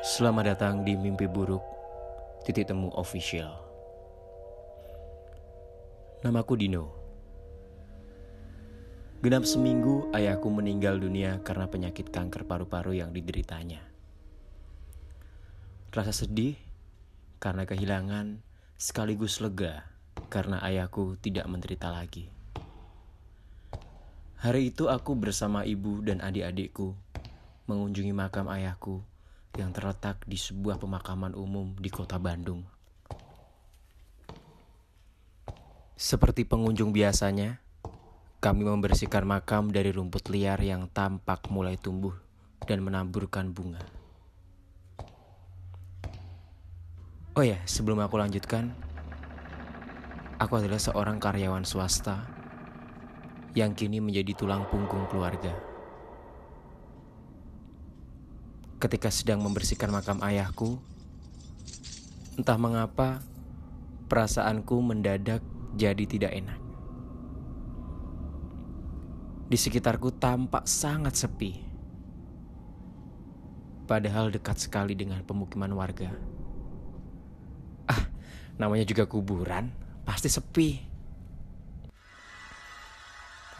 Selamat datang di Mimpi Buruk Titik Temu Official. Namaku Dino. Genap seminggu ayahku meninggal dunia karena penyakit kanker paru-paru yang dideritanya. Rasa sedih karena kehilangan sekaligus lega karena ayahku tidak menderita lagi. Hari itu aku bersama ibu dan adik-adikku mengunjungi makam ayahku yang terletak di sebuah pemakaman umum di kota Bandung. Seperti pengunjung biasanya, kami membersihkan makam dari rumput liar yang tampak mulai tumbuh dan menaburkan bunga. Oh ya, sebelum aku lanjutkan, aku adalah seorang karyawan swasta yang kini menjadi tulang punggung keluarga. Ketika sedang membersihkan makam ayahku, entah mengapa perasaanku mendadak jadi tidak enak. Di sekitarku tampak sangat sepi, padahal dekat sekali dengan pemukiman warga. Ah, namanya juga kuburan, pasti sepi.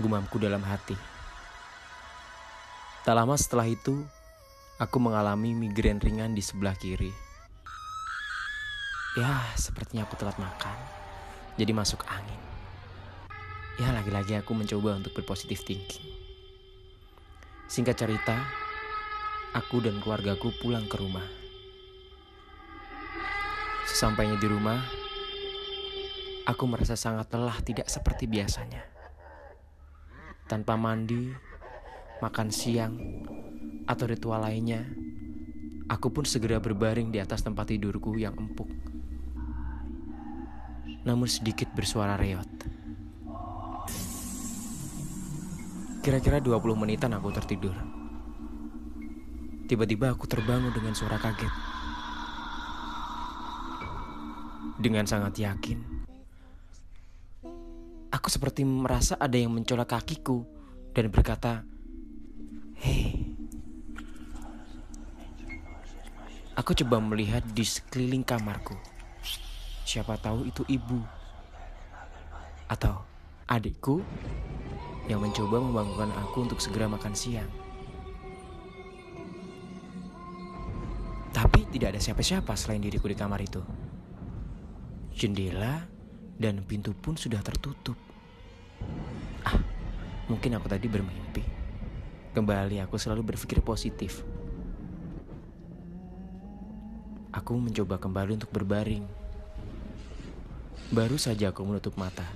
Gumamku dalam hati. Tak lama setelah itu, Aku mengalami migrain ringan di sebelah kiri. Ya, sepertinya aku telat makan. Jadi masuk angin. Ya, lagi-lagi aku mencoba untuk berpositif thinking. Singkat cerita, aku dan keluargaku pulang ke rumah. Sesampainya di rumah, aku merasa sangat lelah tidak seperti biasanya. Tanpa mandi, makan siang, atau ritual lainnya, aku pun segera berbaring di atas tempat tidurku yang empuk. Namun sedikit bersuara reot. Kira-kira 20 menitan aku tertidur. Tiba-tiba aku terbangun dengan suara kaget. Dengan sangat yakin, aku seperti merasa ada yang mencolok kakiku dan berkata, Aku coba melihat di sekeliling kamarku. Siapa tahu itu ibu atau adikku yang mencoba membangunkan aku untuk segera makan siang. Tapi tidak ada siapa-siapa selain diriku di kamar itu. Jendela dan pintu pun sudah tertutup. Ah, mungkin aku tadi bermimpi. Kembali aku selalu berpikir positif. Aku mencoba kembali untuk berbaring. Baru saja aku menutup mata.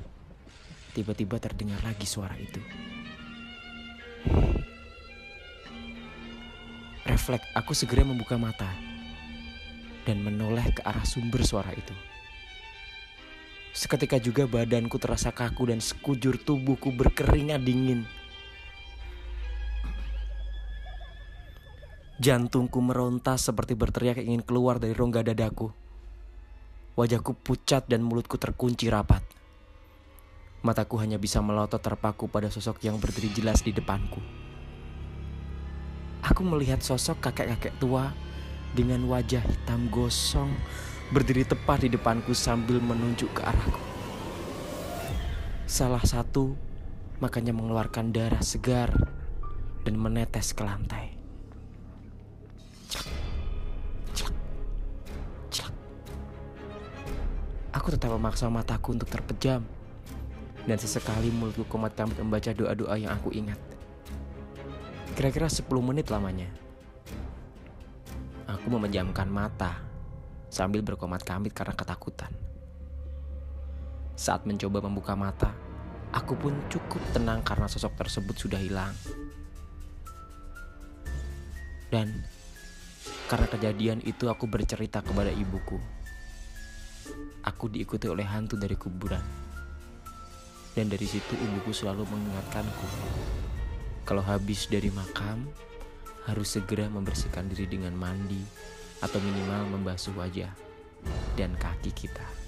Tiba-tiba terdengar lagi suara itu. Refleks, aku segera membuka mata dan menoleh ke arah sumber suara itu. Seketika juga badanku terasa kaku dan sekujur tubuhku berkeringat dingin. Jantungku meronta seperti berteriak ingin keluar dari rongga dadaku. Wajahku pucat dan mulutku terkunci rapat. Mataku hanya bisa melotot terpaku pada sosok yang berdiri jelas di depanku. Aku melihat sosok kakek-kakek tua dengan wajah hitam gosong berdiri tepat di depanku sambil menunjuk ke arahku. Salah satu makanya mengeluarkan darah segar dan menetes ke lantai. Aku tetap memaksa mataku untuk terpejam. Dan sesekali mulutku komat kamit membaca doa-doa yang aku ingat. Kira-kira 10 menit lamanya. Aku memejamkan mata sambil berkomat kamit karena ketakutan. Saat mencoba membuka mata, aku pun cukup tenang karena sosok tersebut sudah hilang. Dan karena kejadian itu aku bercerita kepada ibuku aku diikuti oleh hantu dari kuburan. Dan dari situ ibuku selalu mengingatkanku, kalau habis dari makam, harus segera membersihkan diri dengan mandi atau minimal membasuh wajah dan kaki kita.